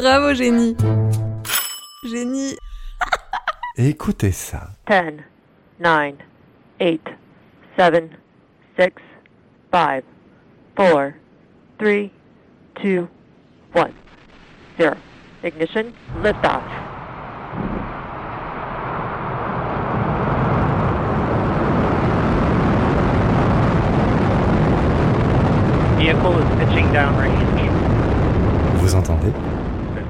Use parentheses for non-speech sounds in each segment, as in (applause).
Bravo, génie. Génie. (laughs) Écoutez ça. 10, 9, 8, 7, 6, 5, 4, 3, 2, 1, 0. Ignition, liftoff. Vehicle is pitching downrange. Vous entendez?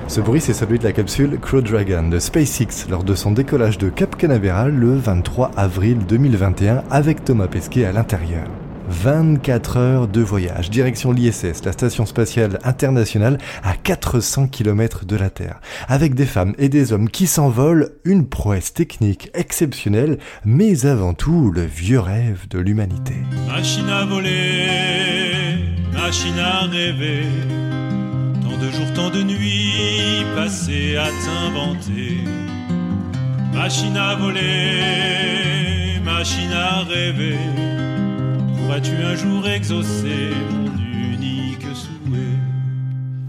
Ce bruit, c'est celui de la capsule Crew Dragon de SpaceX lors de son décollage de Cap Canaveral le 23 avril 2021 avec Thomas Pesquet à l'intérieur. 24 heures de voyage, direction l'ISS, la station spatiale internationale à 400 km de la Terre, avec des femmes et des hommes qui s'envolent, une prouesse technique exceptionnelle, mais avant tout le vieux rêve de l'humanité. Machine à voler, machine à rêver. De jours, tant de nuits passées à t'inventer. Machine à voler, machine à rêver. Pourras-tu un jour exaucer mon unique souhait?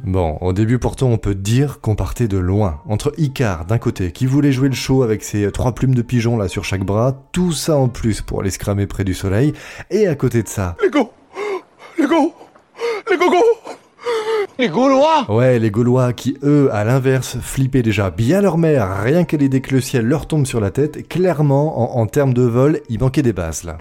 Bon, au début pourtant on peut dire qu'on partait de loin. Entre Icar d'un côté, qui voulait jouer le show avec ses trois plumes de pigeon là sur chaque bras, tout ça en plus pour aller se cramer près du soleil, et à côté de ça... Les go Les go Les gogos Les Gaulois Ouais, les Gaulois qui, eux, à l'inverse, flippaient déjà bien leur mère, rien qu'à l'idée que le ciel leur tombe sur la tête, clairement, en, termes de vol, il manquait des bases là.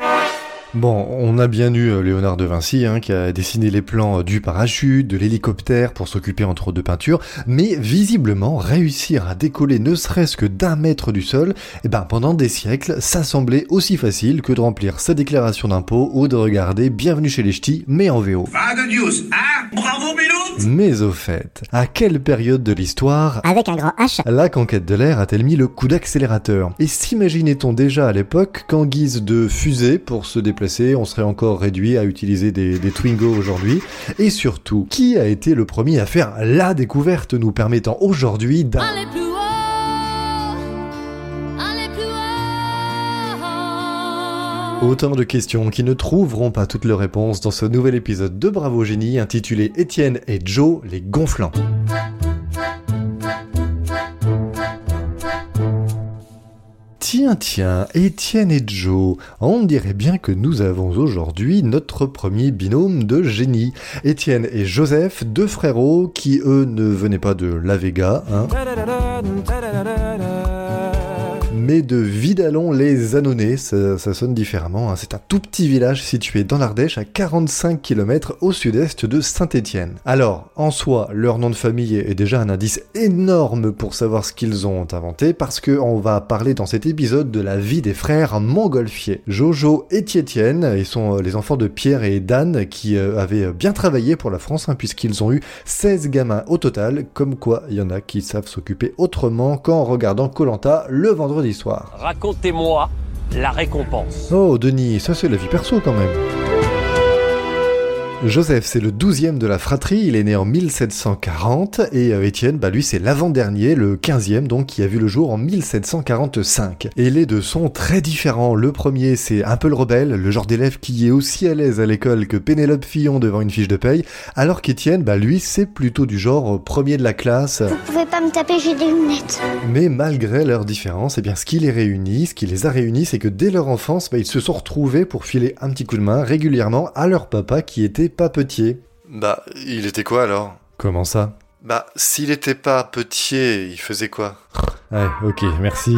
Bon, on a bien eu euh, Léonard de Vinci hein, qui a dessiné les plans euh, du parachute, de l'hélicoptère pour s'occuper entre autres de peinture, mais visiblement réussir à décoller ne serait-ce que d'un mètre du sol, eh ben pendant des siècles, ça semblait aussi facile que de remplir sa déclaration d'impôt ou de regarder Bienvenue chez les Ch'tis, mais en VO. News, hein? Bravo Miloud Mais au fait, à quelle période de l'histoire Avec un grand H. la conquête de l'air a-t-elle mis le coup d'accélérateur? Et s'imaginait-on déjà à l'époque qu'en guise de fusée pour se déplacer, on serait encore réduit à utiliser des, des Twingo aujourd'hui Et surtout, qui a été le premier à faire la découverte nous permettant aujourd'hui d'un... Allez plus. Autant de questions qui ne trouveront pas toutes leurs réponses dans ce nouvel épisode de Bravo Génie intitulé Étienne et Joe les gonflants. Tiens, tiens, Étienne et Joe, on dirait bien que nous avons aujourd'hui notre premier binôme de génie. Étienne et Joseph, deux frérots qui, eux, ne venaient pas de La Vega, hein, mais de Vidalon les Annonais, ça, sonne différemment. hein. C'est un tout petit village situé dans l'Ardèche à 45 km au sud-est de Saint-Étienne. Alors, en soi, leur nom de famille est déjà un indice énorme pour savoir ce qu'ils ont inventé, parce que on va parler dans cet épisode de la vie des frères Montgolfier. Jojo et Tiétienne, ils sont euh, les enfants de Pierre et d'Anne qui euh, avaient bien travaillé pour la France, hein, puisqu'ils ont eu 16 gamins au total, comme quoi il y en a qui savent s'occuper autrement qu'en regardant Colanta le vendredi soir. Racontez-moi la récompense. Oh, Denis, ça c'est la vie perso quand même. Joseph, c'est le douzième de la fratrie, il est né en 1740, et euh, Étienne, bah lui c'est l'avant-dernier, le quinzième donc, qui a vu le jour en 1745. Et les deux sont très différents. Le premier, c'est un peu le rebelle, le genre d'élève qui est aussi à l'aise à l'école que Pénélope Fillon devant une fiche de paye, alors qu'Étienne, bah lui c'est plutôt du genre euh, premier de la classe. Vous pouvez pas me taper, j'ai des lunettes. Mais malgré leurs différences, eh bien, ce qui les réunit, ce qui les a réunis, c'est que dès leur enfance, bah, ils se sont retrouvés pour filer un petit coup de main régulièrement à leur papa qui était papetier. Bah, il était quoi alors? Comment ça? Bah, s'il était pas petit, il faisait quoi? Ouais, ok, merci.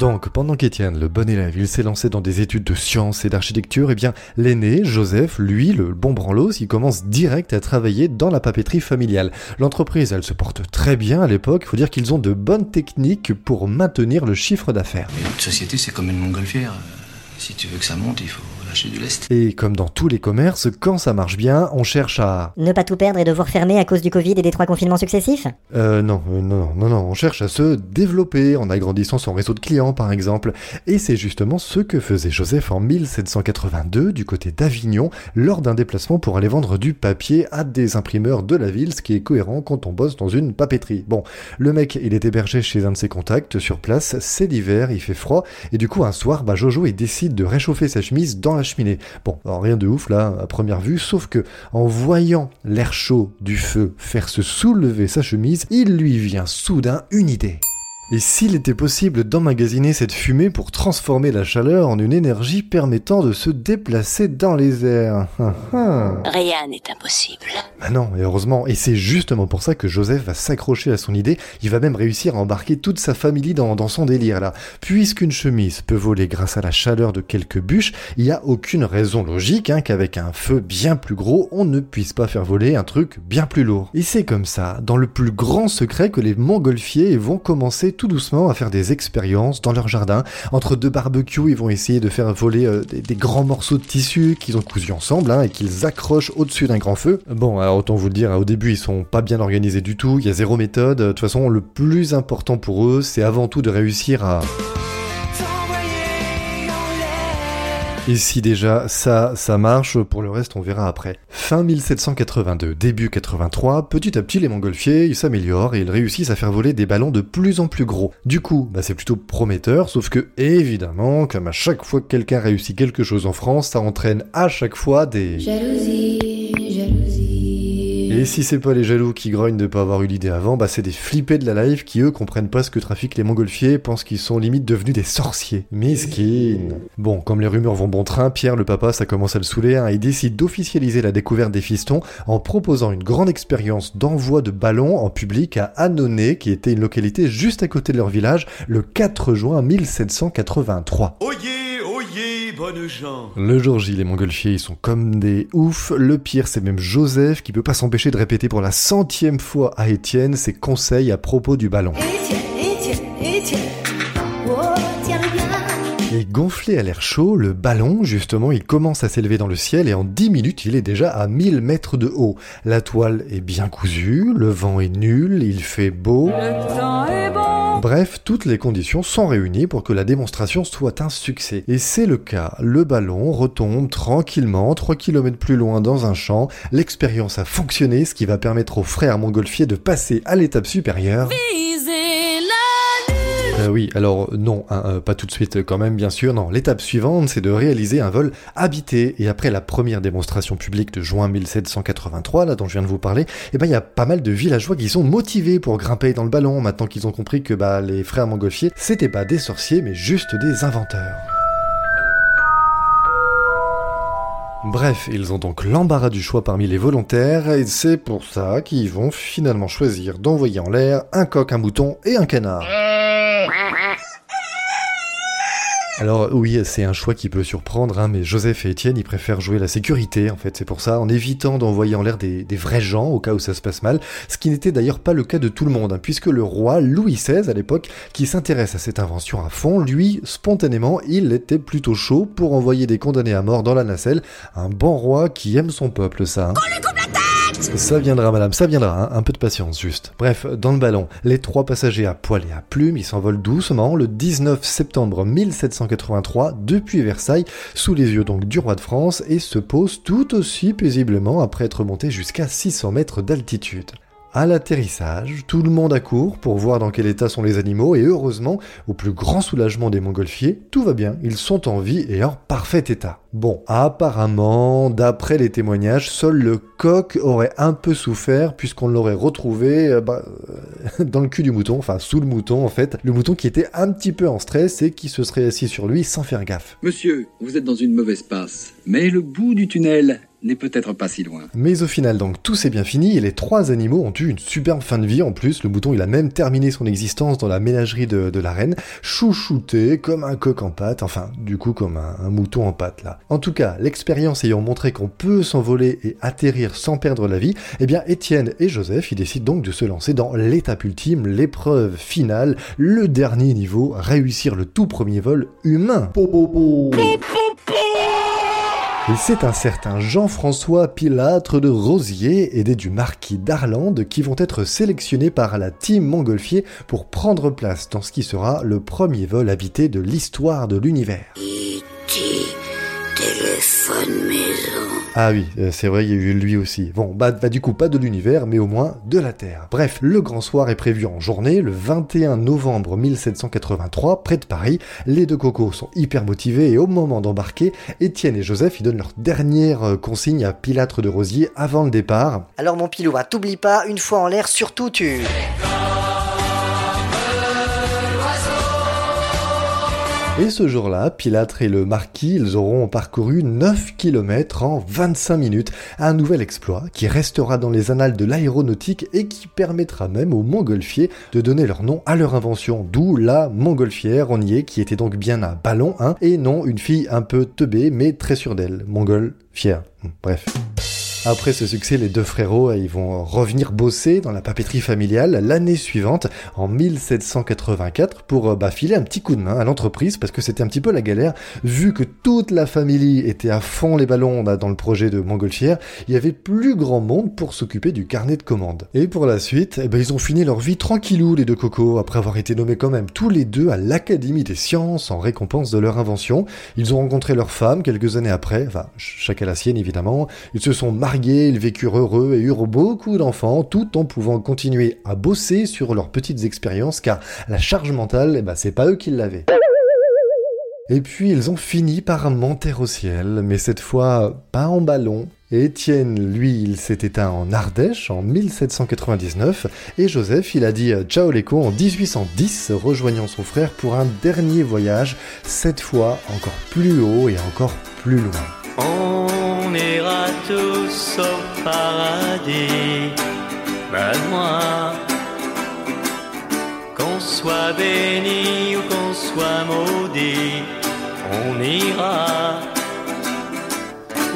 Donc, pendant qu'Étienne, le bon élève, il s'est lancé dans des études de sciences et d'architecture, eh bien, l'aîné, Joseph, lui, le bon branlos, il commence direct à travailler dans la papeterie familiale. L'entreprise, elle se porte très bien à l'époque, il faut dire qu'ils ont de bonnes techniques pour maintenir le chiffre d'affaires. Une société, c'est comme une montgolfière. Euh, Si tu veux que ça monte, il faut lâcher du lest. Et comme dans tous les commerces, quand ça marche bien, on cherche à... Ne pas tout perdre et devoir fermer à cause du Covid et des trois confinements successifs? Euh, non, euh, non, non, non, non, on cherche à se développer en agrandissant son réseau de clients, par exemple. Et c'est justement ce que faisait Joseph en 1782 du côté d'Avignon lors d'un déplacement pour aller vendre du papier à des imprimeurs de la ville, ce qui est cohérent quand on bosse dans une papeterie. Bon, le mec, il est hébergé chez un de ses contacts sur place, c'est l'hiver, il fait froid, et du coup, un soir, bah, Jojo, il décide de réchauffer sa chemise dans la Bon, rien de ouf là, à première vue, sauf que en voyant l'air chaud du feu faire se soulever sa chemise, il lui vient soudain une idée. Et s'il était possible d'emmagasiner cette fumée pour transformer la chaleur en une énergie permettant de se déplacer dans les airs (laughs) Rien n'est impossible. Ah non, et heureusement, et c'est justement pour ça que Joseph va s'accrocher à son idée, il va même réussir à embarquer toute sa famille dans, dans son délire là. Puisqu'une chemise peut voler grâce à la chaleur de quelques bûches, il n'y a aucune raison logique hein, qu'avec un feu bien plus gros, on ne puisse pas faire voler un truc bien plus lourd. Et c'est comme ça, dans le plus grand secret, que les montgolfiers vont commencer tout doucement à faire des expériences dans leur jardin. Entre deux barbecues, ils vont essayer de faire voler euh, des, grands morceaux de tissu qu'ils ont cousus ensemble hein, et qu'ils accrochent au-dessus d'un grand feu. Bon, alors autant vous le dire, hein, au début ils sont pas bien organisés du tout, il y a zéro méthode. De toute façon, le plus important pour eux, c'est avant tout de réussir à... Et si déjà ça, ça marche, pour le reste on verra après. Fin 1782, début 83, petit à petit les montgolfiers ils s'améliorent et ils réussissent à faire voler des ballons de plus en plus gros. Du coup, bah, c'est plutôt prometteur, sauf que évidemment, comme à chaque fois que quelqu'un réussit quelque chose en France, ça entraîne à chaque fois des... Jalousie. Et si c'est pas les jaloux qui grognent de pas avoir eu l'idée avant, bah c'est des flippés de la life qui eux comprennent pas ce que trafiquent les montgolfiers, pensent qu'ils sont limite devenus des sorciers. Miskin. Bon, comme les rumeurs vont bon train, Pierre le papa ça commence à le saouler hein, et décide d'officialiser la découverte des fistons en proposant une grande expérience d'envoi de ballons en public à Annonay, qui était une localité juste à côté de leur village, le 4 juin 1783. Oyez, oyez, bonnes gens. Le jour J, les montgolfiers, ils sont comme des oufs. Le pire, c'est même Joseph qui peut pas s'empêcher de répéter pour la centième fois à Étienne ses conseils à propos du ballon. Étienne, Étienne, Étienne. Gonflé à l'air chaud, le ballon, justement, il commence à s'élever dans le ciel et en 10 minutes, il est déjà à 1000 mètres de haut. La toile est bien cousue, le vent est nul, il fait beau. Bref, toutes les conditions sont réunies pour que la démonstration soit un succès. Et c'est le cas. Le ballon retombe tranquillement 3 km plus loin dans un champ. L'expérience a fonctionné, ce qui va permettre aux frères montgolfiers de passer à l'étape supérieure. Euh, oui, alors non, hein, euh, pas tout de suite quand même, bien sûr. Non, l'étape suivante, c'est de réaliser un vol habité. Et après la première démonstration publique de juin 1783, là dont je viens de vous parler, eh ben il y a pas mal de villageois qui sont motivés pour grimper dans le ballon. Maintenant qu'ils ont compris que bah les frères montgolfiers, c'était pas des sorciers, mais juste des inventeurs. Bref, ils ont donc l'embarras du choix parmi les volontaires, et c'est pour ça qu'ils vont finalement choisir d'envoyer en l'air un coq, un mouton et un canard. Alors oui, c'est un choix qui peut surprendre, hein, mais Joseph et Étienne, ils préfèrent jouer la sécurité, en fait, c'est pour ça, en évitant d'envoyer en l'air des, vrais gens au cas où ça se passe mal, ce qui n'était d'ailleurs pas le cas de tout le monde, hein, puisque le roi Louis XVI, à l'époque, qui s'intéresse à cette invention à fond, lui, spontanément, il était plutôt chaud pour envoyer des condamnés à mort dans la nacelle, un bon roi qui aime son peuple, ça. hein. Ça viendra, madame, ça viendra, hein, un peu de patience juste. Bref, dans le ballon, les trois passagers à poil et à plumes, ils s'envolent doucement le 19 septembre 1783 depuis Versailles, sous les yeux donc du roi de France, et se posent tout aussi paisiblement après être montés jusqu'à 600 mètres d'altitude. À l'atterrissage, tout le monde accourt pour voir dans quel état sont les animaux et heureusement, au plus grand soulagement des montgolfiers, tout va bien, ils sont en vie et en parfait état. Bon, apparemment, d'après les témoignages, seul le coq aurait un peu souffert puisqu'on l'aurait retrouvé euh, bah, euh, (laughs) dans le cul du mouton, enfin sous le mouton en fait, le mouton qui était un petit peu en stress et qui se serait assis sur lui sans faire gaffe. Monsieur, vous êtes dans une mauvaise passe, mais le bout du tunnel n'est peut-être pas si loin. Mais au final, donc, tout s'est bien fini et les trois animaux ont eu une superbe fin de vie en plus. Le mouton, il a même terminé son existence dans la ménagerie de, de la reine, chouchouté comme un coq en pâte, enfin, du coup, comme un, un mouton en pâte, là. En tout cas, l'expérience ayant montré qu'on peut s'envoler et atterrir sans perdre la vie, eh bien, Étienne et Joseph, ils décident donc de se lancer dans l'étape ultime, l'épreuve finale, le dernier niveau, réussir le tout premier vol humain. Po, po, po. Et c'est un certain Jean-François Pilâtre de Rosier, aidé du marquis d'Arlande, qui vont être sélectionnés par la team Montgolfier pour prendre place dans ce qui sera le premier vol habité de l'histoire de l'univers. Ah oui, euh, c'est vrai, il y a eu lui aussi. Bon, bah, bah, du coup, pas de l'univers, mais au moins de la Terre. Bref, le grand soir est prévu en journée, le 21 novembre 1783, près de Paris. Les deux cocos sont hyper motivés et au moment d'embarquer, Étienne et Joseph, ils donnent leur dernière euh, consigne à Pilâtre de Rosier avant le départ. Alors mon pilou, hein, t'oublies pas, une fois en l'air, surtout tu... Et ce jour-là, Pilâtre et le marquis, ils auront parcouru 9 km en 25 minutes. Un nouvel exploit qui restera dans les annales de l'aéronautique et qui permettra même aux montgolfiers de donner leur nom à leur invention. D'où la montgolfière, on y est, qui était donc bien un ballon, hein, et non une fille un peu teubée mais très sûre d'elle. Mongolfière. Bref. Après ce succès, les deux frérots ils vont revenir bosser dans la papeterie familiale l'année suivante, en 1784, pour euh, bah, filer un petit coup de main à l'entreprise parce que c'était un petit peu la galère, vu que toute la famille était à fond les ballons dans le projet de Montgolfière, il y avait plus grand monde pour s'occuper du carnet de commandes. Et pour la suite, eh ben, ils ont fini leur vie tranquillou les deux cocos, après avoir été nommés quand même tous les deux à l'Académie des sciences en récompense de leur invention. Ils ont rencontré leur femme quelques années après, enfin chacun la sienne évidemment, ils se sont mariés ils vécurent heureux et eurent beaucoup d'enfants, tout en pouvant continuer à bosser sur leurs petites expériences, car la charge mentale, eh ben, c'est pas eux qui l'avaient. Et puis ils ont fini par monter au ciel, mais cette fois pas en ballon. Étienne, lui, il s'est éteint en Ardèche en 1799, et Joseph, il a dit ciao les en 1810, rejoignant son frère pour un dernier voyage, cette fois encore plus haut et encore plus loin ira tous au paradis. Ben moi, qu'on soit béni ou qu'on soit maudit, on ira.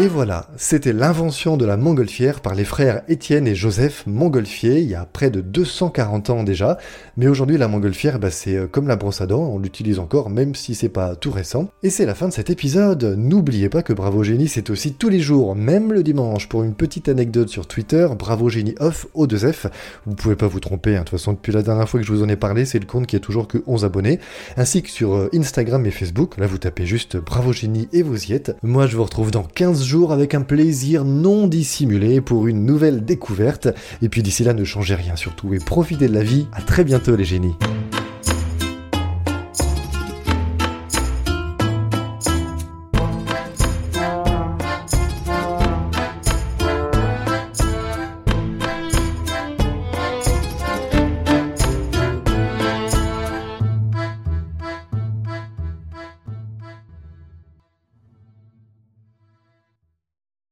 Et voilà, c'était l'invention de la montgolfière par les frères Étienne et Joseph Montgolfier il y a près de 240 ans déjà. Mais aujourd'hui, la montgolfière, bah, c'est euh, comme la brosse à dents, on l'utilise encore même si c'est pas tout récent. Et c'est la fin de cet épisode. N'oubliez pas que Bravo Génie, c'est aussi tous les jours, même le dimanche, pour une petite anecdote sur Twitter, Bravo Génie Off O2F. Vous pouvez pas vous tromper, hein. de toute façon, depuis la dernière fois que je vous en ai parlé, c'est le compte qui a toujours que 11 abonnés. Ainsi que sur euh, Instagram et Facebook. Là, vous tapez juste Bravo Génie et vous y êtes. Moi, je vous retrouve dans 15 avec un plaisir non dissimulé pour une nouvelle découverte. Et puis d'ici là, ne changez rien surtout et profitez de la vie. À très bientôt les génies.